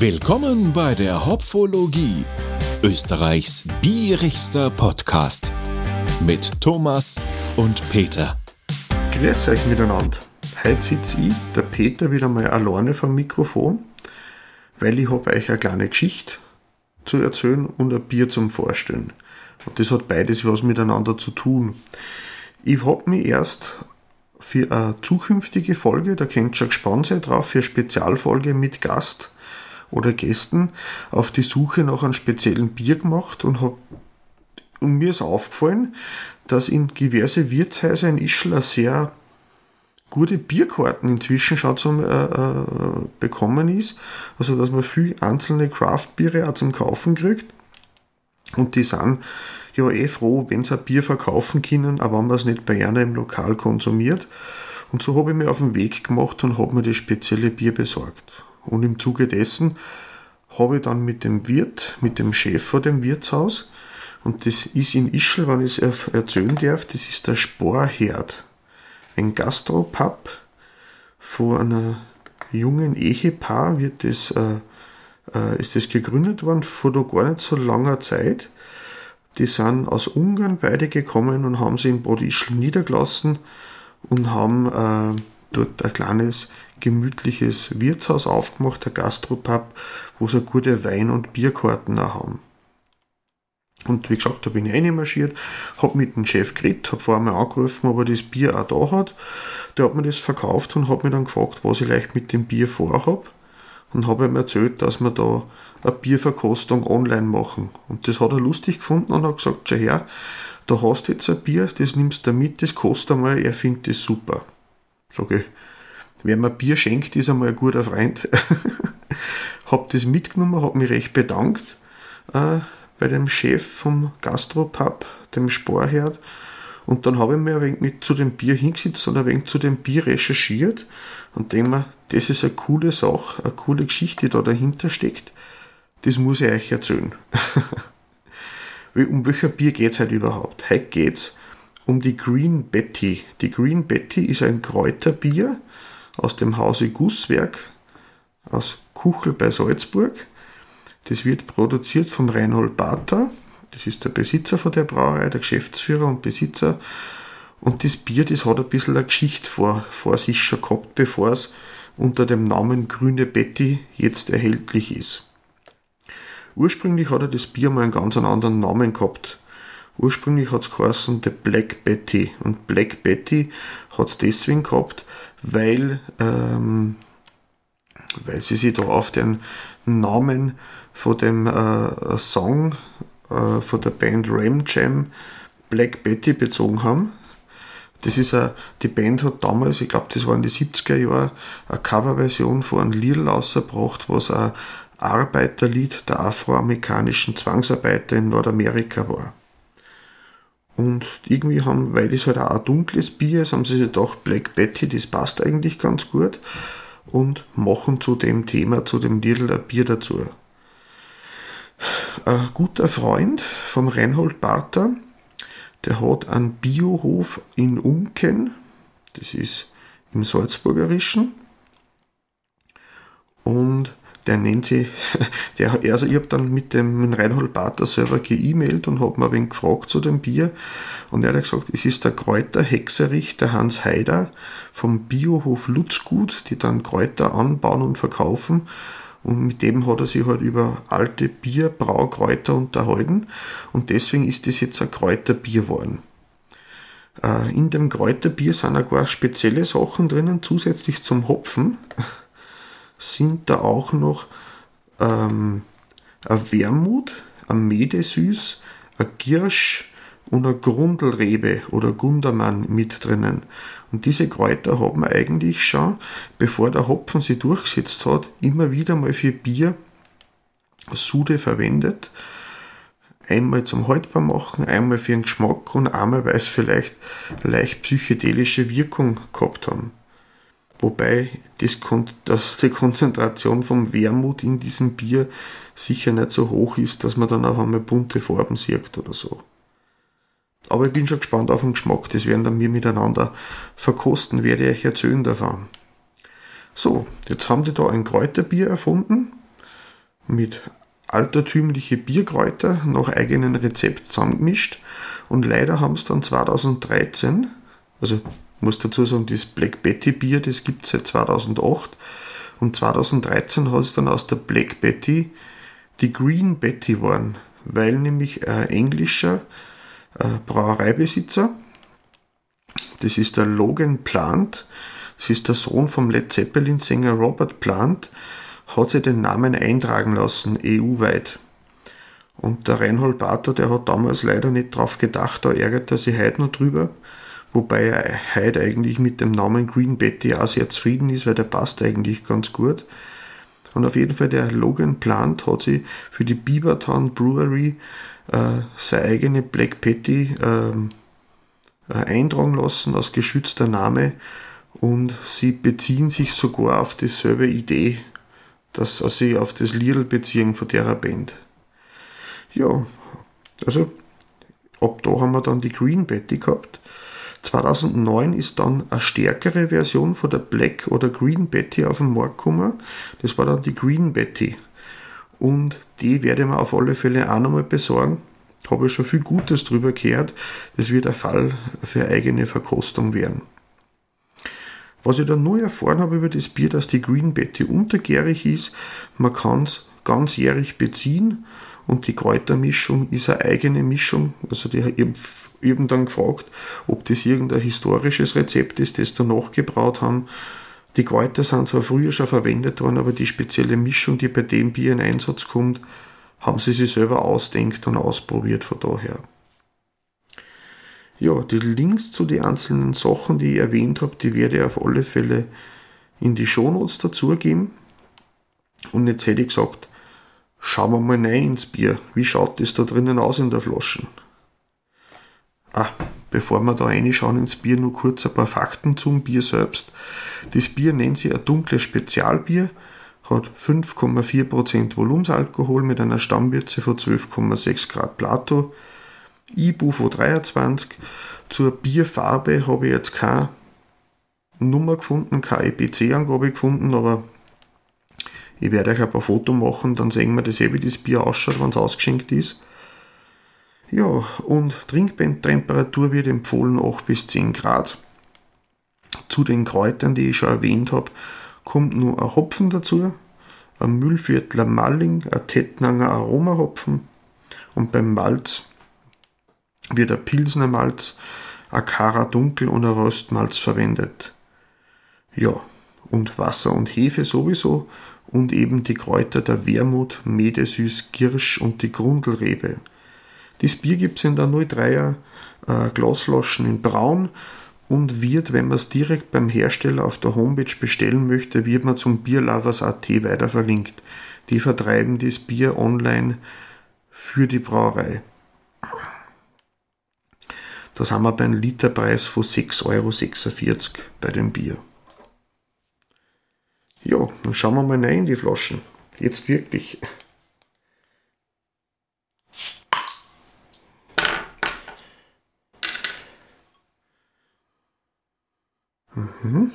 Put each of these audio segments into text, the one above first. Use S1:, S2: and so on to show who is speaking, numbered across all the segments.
S1: Willkommen bei der Hopfologie, Österreichs bierigster Podcast mit Thomas und Peter.
S2: Grüß euch miteinander. Heute sitze ich, der Peter, wieder mal alleine vom Mikrofon, weil ich habe euch eine kleine Geschichte zu erzählen und ein Bier zum Vorstellen. Und das hat beides was miteinander zu tun. Ich habe mich erst für eine zukünftige Folge, da könnt ihr schon gespannt sein drauf, für eine Spezialfolge mit Gast oder Gästen auf die Suche nach einem speziellen Bier gemacht und hab, und mir ist aufgefallen, dass in diverse Wirtshäuser in Ischl sehr gute Bierkarten inzwischen schon zum äh, äh, bekommen ist. Also dass man viel einzelne Craft-Biere auch zum Kaufen kriegt. Und die sind ja eh froh, wenn sie ein Bier verkaufen können, aber wenn man es nicht bei einer im Lokal konsumiert. Und so habe ich mir auf den Weg gemacht und habe mir das spezielle Bier besorgt. Und im Zuge dessen habe ich dann mit dem Wirt, mit dem Chef von dem Wirtshaus, und das ist in Ischl, wenn ich es erzählen darf, das ist der Sporherd. Ein Gastropub von einer jungen Ehepaar wird das, äh, äh, ist das gegründet worden vor noch gar nicht so langer Zeit. Die sind aus Ungarn beide gekommen und haben sie in Bad Ischl niedergelassen und haben äh, dort ein kleines gemütliches Wirtshaus aufgemacht, ein Gastropub, wo sie gute Wein- und Bierkarten auch haben. Und wie gesagt, da bin ich reinmarschiert, habe mit dem Chef geredet, habe vorher mal angerufen, ob er das Bier auch da hat. Der hat mir das verkauft und hat mir dann gefragt, was ich leicht mit dem Bier vorhab. Und habe ihm erzählt, dass wir da eine Bierverkostung online machen. Und das hat er lustig gefunden und hat gesagt, schau her, da hast du jetzt ein Bier, das nimmst du mit, das kostet einmal, er findet das super. Sag ich, wer mir Bier schenkt, ist einmal ein guter Freund. hab das mitgenommen, hab mich recht bedankt äh, bei dem Chef vom Gastropub, dem Sporherd. Und dann habe ich mir ein wenig mit zu dem Bier hingesetzt und ein wenig zu dem Bier recherchiert und denke mir, das ist eine coole Sache, eine coole Geschichte, die da dahinter steckt. Das muss ich euch erzählen. um welcher Bier geht es heute überhaupt? Heute geht es um die Green Betty. Die Green Betty ist ein Kräuterbier aus dem Hause Gusswerk aus Kuchel bei Salzburg. Das wird produziert vom Reinhold Bater. Das ist der Besitzer von der Brauerei, der Geschäftsführer und Besitzer. Und das Bier, das hat ein bisschen eine Geschichte vor, vor sich schon gehabt, bevor es unter dem Namen Grüne Betty jetzt erhältlich ist. Ursprünglich hat er das Bier mal einen ganz anderen Namen gehabt. Ursprünglich hat es geheißen The Black Betty. Und Black Betty hat es deswegen gehabt, weil, ähm, weil sie sich da auf den Namen von dem äh, Song äh, von der Band Ram Jam Black Betty bezogen haben. Das ist a, die Band hat damals, ich glaube, das war in den 70er Jahren, eine Coverversion von einem Lied rausgebracht, was ein Arbeiterlied der afroamerikanischen Zwangsarbeiter in Nordamerika war. Und irgendwie haben, weil das halt auch ein dunkles Bier ist, haben sie sich gedacht, Black Betty, das passt eigentlich ganz gut und machen zu dem Thema, zu dem Lidl ein Bier dazu. Ein guter Freund vom Reinhold Barter, der hat einen Biohof in Unken, das ist im Salzburgerischen, und der nennt sie, der, also ich habe dann mit dem Reinhold Bater selber geemailt und habe mir ein gefragt zu dem Bier. Und er hat gesagt, es ist der Kräuterhexerich, der Hans Haider vom Biohof Lutzgut, die dann Kräuter anbauen und verkaufen. Und mit dem hat er sich halt über alte Bierbraukräuter unterhalten. Und deswegen ist das jetzt ein Kräuterbier geworden. Äh, in dem Kräuterbier sind auch gar spezielle Sachen drinnen, zusätzlich zum Hopfen sind da auch noch ähm, ein Wermut, ein Medesüß, ein Girsch und eine Grundelrebe oder Gundermann mit drinnen. Und diese Kräuter haben wir eigentlich schon, bevor der Hopfen sie durchgesetzt hat, immer wieder mal für Bier Sude verwendet. Einmal zum Haltbar machen, einmal für den Geschmack und einmal, weil es vielleicht leicht psychedelische Wirkung gehabt haben. Wobei das, dass die Konzentration vom Wermut in diesem Bier sicher nicht so hoch ist, dass man dann auch einmal bunte Farben sieht oder so. Aber ich bin schon gespannt auf den Geschmack, das werden dann wir miteinander verkosten, werde ich euch erzählen davon. So, jetzt haben die da ein Kräuterbier erfunden. mit altertümliche Bierkräuter nach eigenem Rezept zusammengemischt und leider haben es dann 2013, also muss dazu sagen, das Black Betty Bier, das gibt es seit 2008 und 2013 hat es dann aus der Black Betty die Green Betty geworden, weil nämlich ein englischer äh, Brauereibesitzer, das ist der Logan Plant, das ist der Sohn vom Led Zeppelin-Sänger Robert Plant, hat sich den Namen eintragen lassen, EU-weit. Und der Reinhold Barter, der hat damals leider nicht drauf gedacht, da ärgert er sich heute noch drüber, wobei er heute eigentlich mit dem Namen Green Betty auch sehr zufrieden ist, weil der passt eigentlich ganz gut. Und auf jeden Fall der Logan Plant hat sich für die Beavertown Brewery äh, seine eigene Black Betty ähm, äh, eintragen lassen als geschützter Name und sie beziehen sich sogar auf dieselbe Idee, dass sie auf das Lidl beziehen von der Band. Ja, also ab da haben wir dann die Green Betty gehabt. 2009 ist dann eine stärkere Version von der Black oder Green Betty auf den Markt gekommen. Das war dann die Green Betty. Und die werde ich mir auf alle Fälle auch nochmal besorgen. Habe ich schon viel Gutes drüber gehört. Das wird ein Fall für eigene Verkostung werden. Was ich dann neu erfahren habe über das Bier, dass die Green Betty untergärig ist, man kann es ganzjährig beziehen und die Kräutermischung ist eine eigene Mischung. Also die haben dann gefragt, ob das irgendein historisches Rezept ist, das da nachgebraut haben. Die Kräuter sind zwar früher schon verwendet worden, aber die spezielle Mischung, die bei dem Bier in Einsatz kommt, haben sie sich selber ausdenkt und ausprobiert von daher. Ja, die Links zu den einzelnen Sachen, die ich erwähnt habe, die werde ich auf alle Fälle in die Shownotes dazugeben. Und jetzt hätte ich gesagt, schauen wir mal rein ins Bier. Wie schaut das da drinnen aus in der Flasche? Ah, bevor wir da reinschauen ins Bier, nur kurz ein paar Fakten zum Bier selbst. Das Bier nennt sich ein dunkles Spezialbier, hat 5,4% Volumensalkohol mit einer Stammwürze von 12,6 Grad Plato, IBU von 23. Zur Bierfarbe habe ich jetzt keine Nummer gefunden, keine EPC-Angabe gefunden, aber ich werde euch ein paar Fotos machen, dann sehen wir das eh, wie das Bier ausschaut, wenn es ausgeschenkt ist. Ja, und Trinkbandtemperatur wird empfohlen 8 bis 10 Grad. Zu den Kräutern, die ich schon erwähnt habe, kommt nur ein Hopfen dazu, ein Müllviertler Malling, ein Tettnanger Aromahopfen und beim Malz wird ein Pilsner Malz, ein Kara Dunkel und ein Röstmalz verwendet. Ja, und Wasser und Hefe sowieso und eben die Kräuter der Wermut, Medesüß, Kirsch und die Grundelrebe. Das Bier gibt es in der 03er äh, Glasflaschen in Braun und wird, wenn man es direkt beim Hersteller auf der Homepage bestellen möchte, wird man zum Bierlovers.at weiter verlinkt. Die vertreiben das Bier online für die Brauerei. Da sind wir bei einem Literpreis von 6,46 Euro bei dem Bier. Ja, dann schauen wir mal rein in die Flaschen. Jetzt wirklich. Mhm.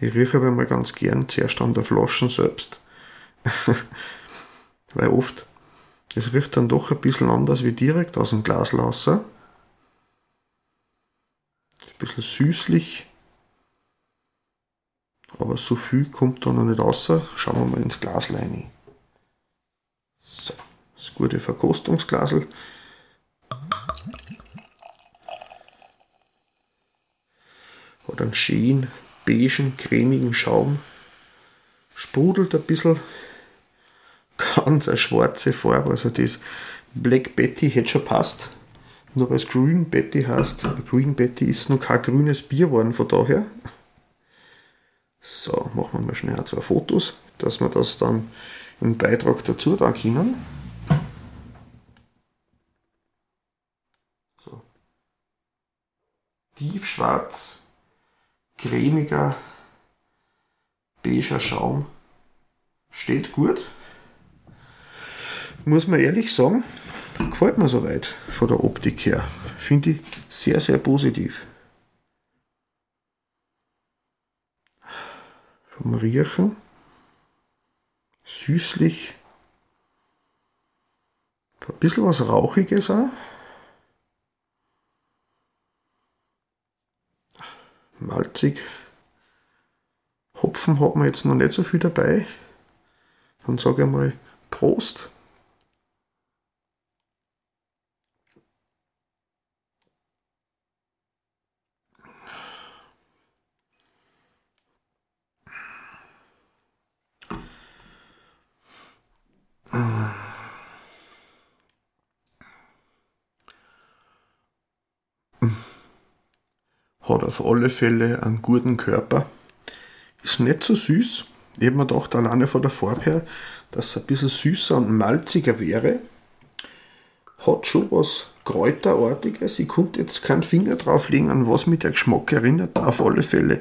S2: Ich rieche aber mal ganz gern zuerst an der Flaschen selbst. Weil oft, es riecht dann doch ein bisschen anders wie direkt aus dem Glas lassen bisschen süßlich. Aber so viel kommt da noch nicht raus. Schauen wir mal ins Glas rein. So, das gute Verkostungsglasel. Hat einen schönen, beigen, cremigen Schaum. Sprudelt ein bisschen. Ganz eine schwarze Farbe. Also das Black Betty hätte schon passt. Nur weil es Green Betty heißt, Green Betty ist noch kein grünes Bier geworden von daher. So, machen wir mal schnell zwei Fotos, dass wir das dann im Beitrag dazu da können. So. Tiefschwarz, cremiger, beiger Schaum. Steht gut. Muss man ehrlich sagen, gefällt mir soweit von der Optik her. Finde ich sehr, sehr positiv. Vom Riechen süßlich. Ein bisschen was Rauchiges auch. Malzig. Hopfen hat man jetzt noch nicht so viel dabei. Dann sage ich mal Prost. Hat auf alle Fälle einen guten Körper. Ist nicht so süß. Ich habe mir gedacht, alleine von der Farbe her, dass es ein bisschen süßer und malziger wäre. Hat schon was Kräuterartiges. Ich konnte jetzt keinen Finger drauflegen, an was mich der Geschmack erinnert. Auf alle Fälle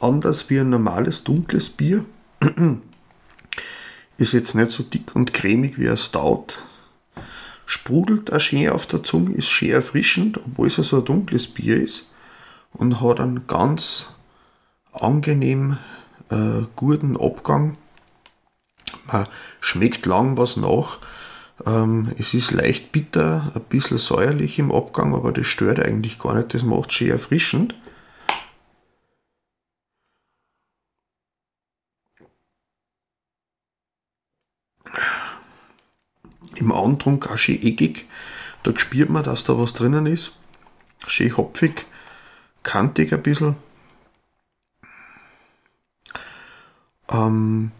S2: anders wie ein normales dunkles Bier. Ist jetzt nicht so dick und cremig wie ein Stout. Sprudelt auch schön auf der Zunge, ist schön erfrischend, obwohl es ja so ein dunkles Bier ist. Und hat einen ganz angenehm äh, guten Abgang. Man schmeckt lang was nach. Ähm, es ist leicht bitter, ein bisschen säuerlich im Abgang, aber das stört eigentlich gar nicht. Das macht schön erfrischend. Im Antrunk auch schön eckig. Da spürt man, dass da was drinnen ist. Schön hopfig, kantig ein bisschen. Ähm,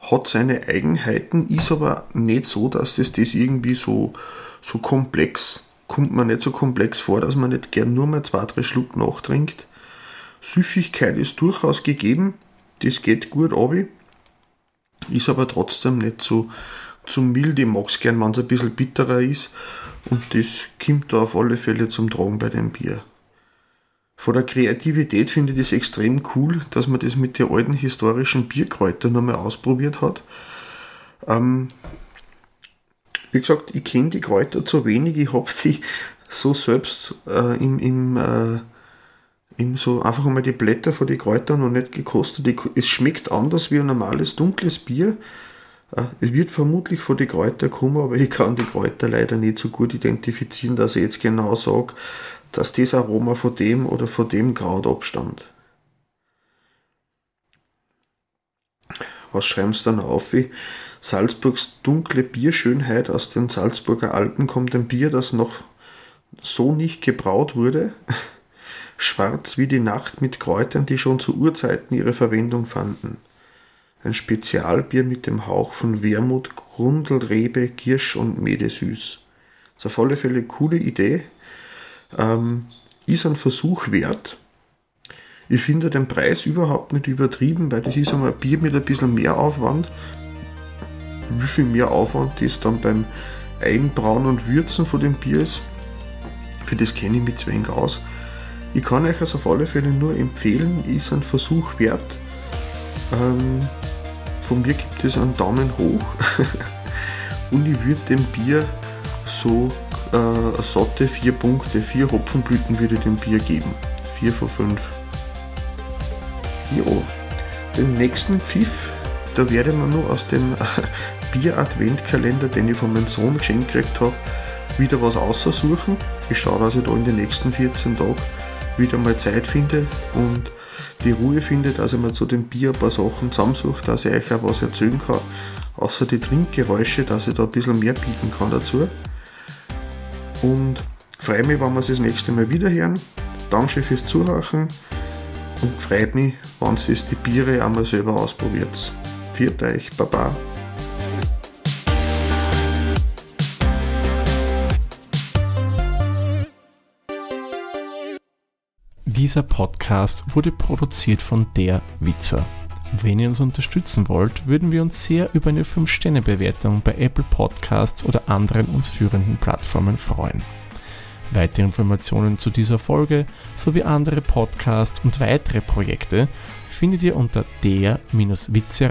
S2: hat seine Eigenheiten, ist aber nicht so, dass das, das irgendwie so, so komplex, kommt man nicht so komplex vor, dass man nicht gern nur mal zwei, drei Schluck nachtrinkt. Süffigkeit ist durchaus gegeben, das geht gut ab, ist aber trotzdem nicht so, so mild. Ich mag es gern, wenn es ein bisschen bitterer ist und das kommt da auf alle Fälle zum Tragen bei dem Bier. Von der Kreativität finde ich das extrem cool, dass man das mit den alten historischen Bierkräutern nochmal ausprobiert hat. Ähm, wie gesagt, ich kenne die Kräuter zu wenig, ich habe die so selbst äh, im, im, äh, im so einfach einmal die Blätter von den Kräutern noch nicht gekostet. es schmeckt anders wie ein normales dunkles Bier. Äh, es wird vermutlich von den Kräutern kommen, aber ich kann die Kräuter leider nicht so gut identifizieren, dass ich jetzt genau sage, dass das Aroma von dem oder von dem Kraut abstammt. Was schreiben sie dann auf? Wie Salzburgs dunkle Bierschönheit aus den Salzburger Alpen kommt ein Bier, das noch so nicht gebraut wurde. Schwarz wie die Nacht mit Kräutern, die schon zu Urzeiten ihre Verwendung fanden. Ein Spezialbier mit dem Hauch von Wermut, Grundelrebe, Kirsch und Medesüß. Das ist auf alle Fälle eine coole Idee ähm, ist ein Versuch wert. Ich finde den Preis überhaupt nicht übertrieben, weil das ist einmal ein Bier mit ein bisschen mehr Aufwand. Wie viel mehr Aufwand das dann beim Einbrauen und Würzen von dem Bier ist, für das kenne ich mich zu wenig aus. Ich kann euch also auf alle Fälle nur empfehlen, ist ein Versuch wert. Ähm, von mir gibt es einen Daumen hoch und ich würde dem Bier so äh, satte 4 Punkte, 4 Hopfenblüten würde ich dem Bier geben. 4 von 5. Jo, den nächsten Pfiff, da werde ich mir nur aus dem Bier-Adventkalender, den ich von meinem Sohn geschenkt gekriegt habe, wieder was aussuchen. Ich schaue, dass ich da in den nächsten 14 Tagen wieder mal Zeit finde und die Ruhe finde, dass ich mir zu dem Bier ein paar Sachen zusammensuche, dass ich euch auch was erzählen kann, außer die Trinkgeräusche, dass ich da ein bisschen mehr bieten kann dazu und freue mich, wenn wir es das nächste Mal wieder hören. Danke fürs Zuhören und freut mich, wenn ihr die Biere einmal selber ausprobiert. Viert euch, Baba.
S1: Dieser Podcast wurde produziert von der Witzer. Wenn ihr uns unterstützen wollt, würden wir uns sehr über eine 5-Sterne-Bewertung bei Apple Podcasts oder anderen uns führenden Plattformen freuen. Weitere Informationen zu dieser Folge sowie andere Podcasts und weitere Projekte findet ihr unter der-witzer.at.